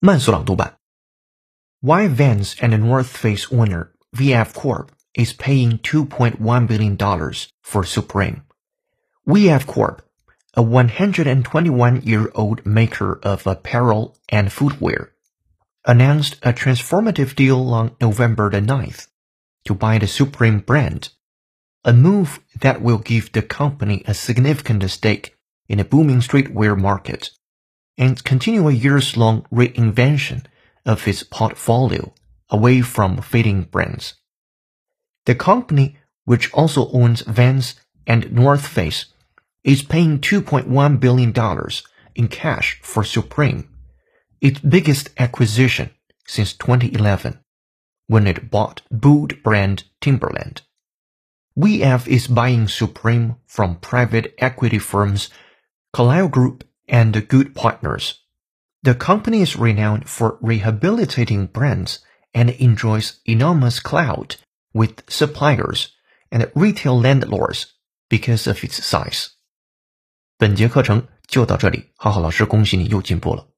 慢速朗读版。Why Vans and the North Face owner VF Corp is paying $2.1 billion for Supreme. VF Corp, a 121-year-old maker of apparel and footwear, announced a transformative deal on November the 9th to buy the Supreme brand, a move that will give the company a significant stake in the booming streetwear market and continue a years-long reinvention of its portfolio away from fading brands. The company, which also owns Vans and North Face, is paying $2.1 billion in cash for Supreme, its biggest acquisition since 2011, when it bought boot brand Timberland. VF is buying Supreme from private equity firms Carlyle Group and Goode Partners. The company is renowned for rehabilitating brands and enjoys enormous clout with suppliers and retail landlords because of its size。本节课程就到这里，浩浩老师恭喜你又进步了。